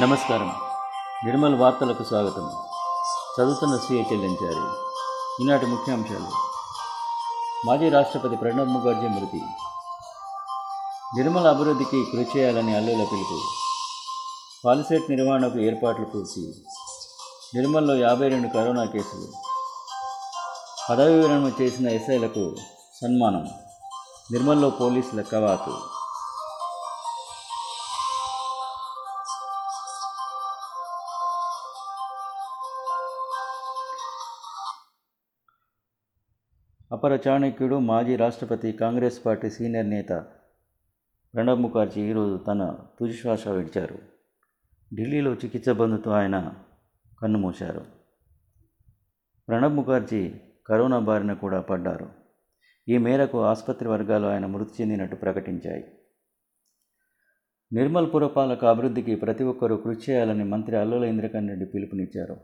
నమస్కారం. నిర్మల్ వార్తలకు స్వాగతం. చదువుతున్న శ్రీ చెల్లించారు. ఈనాటి ముఖ్యాంశాలు. మాజీ రాష్ట్రపతి ప్రణబ్ ముఖర్జీ మృతి. నిర్మల అభివృద్ధికి కృషి చేయాలని అల్లుల పిలుపు. పాలిసెట్ నిర్వహణకు ఏర్పాట్లు పూర్తి. నిర్మల్లో యాభై రెండు కరోనా కేసులు. పదవి విరమణ చేసిన ఎస్ఐలకు సన్మానం. నిర్మల్లో పోలీసుల కవాతు. అపర చాణక్యుడు మాజీ రాష్ట్రపతి కాంగ్రెస్ పార్టీ సీనియర్ నేత ప్రణబ్ ముఖర్జీ ఈరోజు తన తుదిశ్వాస విడిచారు. ఢిల్లీలో చికిత్స పొందుతూ ఆయన కన్నుమూశారు ప్రణబ్ ముఖర్జీ కరోనా బారిన కూడా పడ్డారు. ఈ మేరకు ఆసుపత్రి వర్గాలు ఆయన మృతి చెందినట్టు ప్రకటించాయి. నిర్మల్ పురపాలక అభివృద్ధికి ప్రతి ఒక్కరూ కృషి చేయాలని మంత్రి అల్లుల ఇంద్రకరణ్ రెడ్డి పిలుపునిచ్చారు.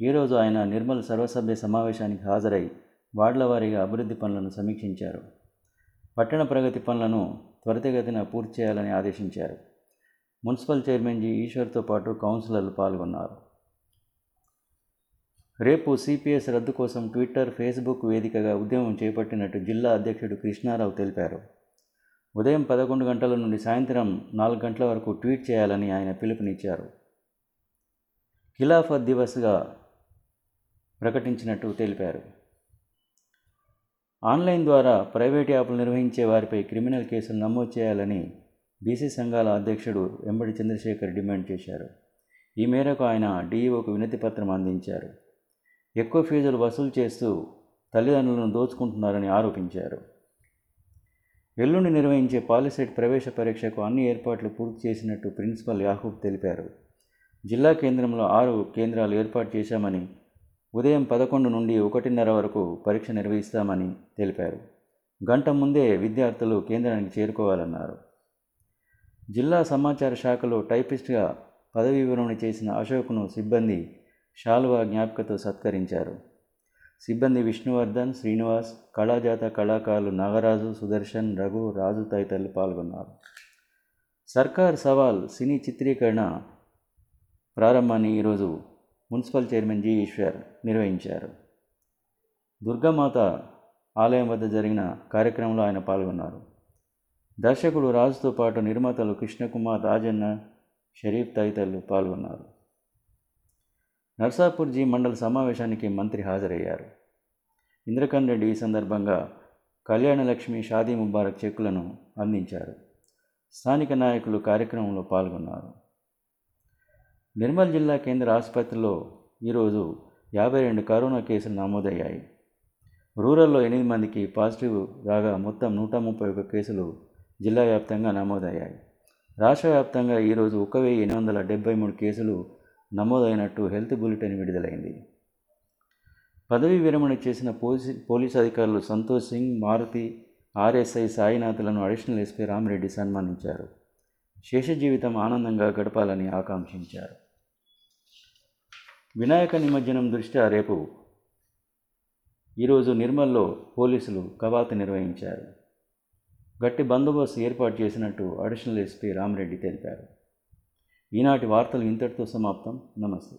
ఈరోజు ఆయన నిర్మల్ సర్వసభ్య సమావేశానికి హాజరై వార్డుల వారీగా అభివృద్ధి పనులను సమీక్షించారు. పట్టణ ప్రగతి పనులను త్వరితగతిన పూర్తి చేయాలని ఆదేశించారు. Municipal chairman G. ఈశ్వర్తో పాటు కౌన్సిలర్లు పాల్గొన్నారు. రేపు సిపిఎస్ రద్దు కోసం ట్విట్టర్ ఫేస్బుక్ వేదికగా ఉద్యమం చేపట్టినట్టు జిల్లా అధ్యక్షుడు కృష్ణారావు తెలిపారు. ఉదయం పదకొండు గంటల నుండి సాయంత్రం నాలుగు గంటల వరకు ట్వీట్ చేయాలని ఆయన పిలుపునిచ్చారు. ఖిలాఫత్ దివస్గా ప్రకటించినట్టు తెలిపారు. ఆన్లైన్ ద్వారా ప్రైవేట్ యాప్లు నిర్వహించే వారిపై క్రిమినల్ కేసులు నమోదు చేయాలని బీసీ సంఘాల అధ్యక్షుడు ఎంబడి చంద్రశేఖర్ డిమాండ్ చేశారు. ఈ మేరకు ఆయన డీఈఓకు వినతి పత్రం అందించారు. ఎక్కువ ఫీజులు వసూలు చేస్తూ తల్లిదండ్రులను దోచుకుంటున్నారని ఆరోపించారు. ఎల్లుండి నిర్వహించే పాలిసెట్ ప్రవేశ పరీక్షకు అన్ని ఏర్పాట్లు పూర్తి చేసినట్టు ప్రిన్సిపల్ యాహూబ్ తెలిపారు. జిల్లా కేంద్రంలో ఆరు కేంద్రాలు ఏర్పాటు చేశామని ఉదయం పదకొండు నుండి ఒకటిన్నర వరకు పరీక్ష నిర్వహిస్తామని తెలిపారు. గంట ముందే విద్యార్థులు కేంద్రానికి చేరుకోవాలన్నారు. జిల్లా సమాచార శాఖలో టైపిస్ట్గా పదవీ విరమణ చేసిన అశోక్ను సిబ్బంది శాలువా జ్ఞాపికతో సత్కరించారు. సిబ్బంది విష్ణువర్ధన్ శ్రీనివాస్ కళాజాత కళాకారులు నాగరాజు సుదర్శన్ రఘు రాజు తదితరులు పాల్గొన్నారు. సర్కార్ సవాల్ సినీ చిత్రీకరణ ప్రారంభాన్ని ఈరోజు మున్సిపల్ చైర్మన్ జి ఈశ్వర్ నిర్వహించారు. దుర్గామాత ఆలయం వద్ద జరిగిన కార్యక్రమంలో ఆయన పాల్గొన్నారు. దర్శకుడు రాజుతో పాటు నిర్మాతలు కృష్ణకుమార్ రాజన్న షరీఫ్ తదితరులు పాల్గొన్నారు. నర్సాపూర్ జీ మండల సమావేశానికి మంత్రి హాజరయ్యారు. ఇంద్రకరణ్ రెడ్డి ఈ సందర్భంగా కళ్యాణలక్ష్మి షాదీ ముబారక్ చెక్కులను అందించారు. స్థానిక నాయకులు కార్యక్రమంలో పాల్గొన్నారు. నిర్మల్ జిల్లా కేంద్ర ఆసుపత్రిలో ఈరోజు యాభై రెండు కరోనా కేసులు నమోదయ్యాయి. రూరల్లో ఎనిమిది మందికి పాజిటివ్ రాగా మొత్తం నూట ముప్పై ఒక్క కేసులు జిల్లా వ్యాప్తంగా నమోదయ్యాయి. రాష్ట్ర వ్యాప్తంగా ఈరోజు ఒక వెయ్యి ఎనిమిది వందల డెబ్బై మూడు కేసులు నమోదైనట్టు హెల్త్ బులెటిన్ విడుదలైంది. పదవీ విరమణ చేసిన పోలీసు పోలీసు అధికారులు సంతోష్ సింగ్ మారుతి ఆర్ఎస్ఐ సాయినాథులను అడిషనల్ ఎస్పీ రామిరెడ్డి సన్మానించారు. శేష జీవితం ఆనందంగా గడపాలని ఆకాంక్షించారు. వినాయక నిమజ్జనం దృష్ట్యా రేపు ఈరోజు నిర్మల్లో పోలీసులు కవాతు నిర్వహించారు. గట్టి బందోబస్తు ఏర్పాటు చేసినట్టు అడిషనల్ ఎస్పీ రామిరెడ్డి తెలిపారు. ఈనాటి వార్తలు ఇంతటితో సమాప్తం. నమస్తే.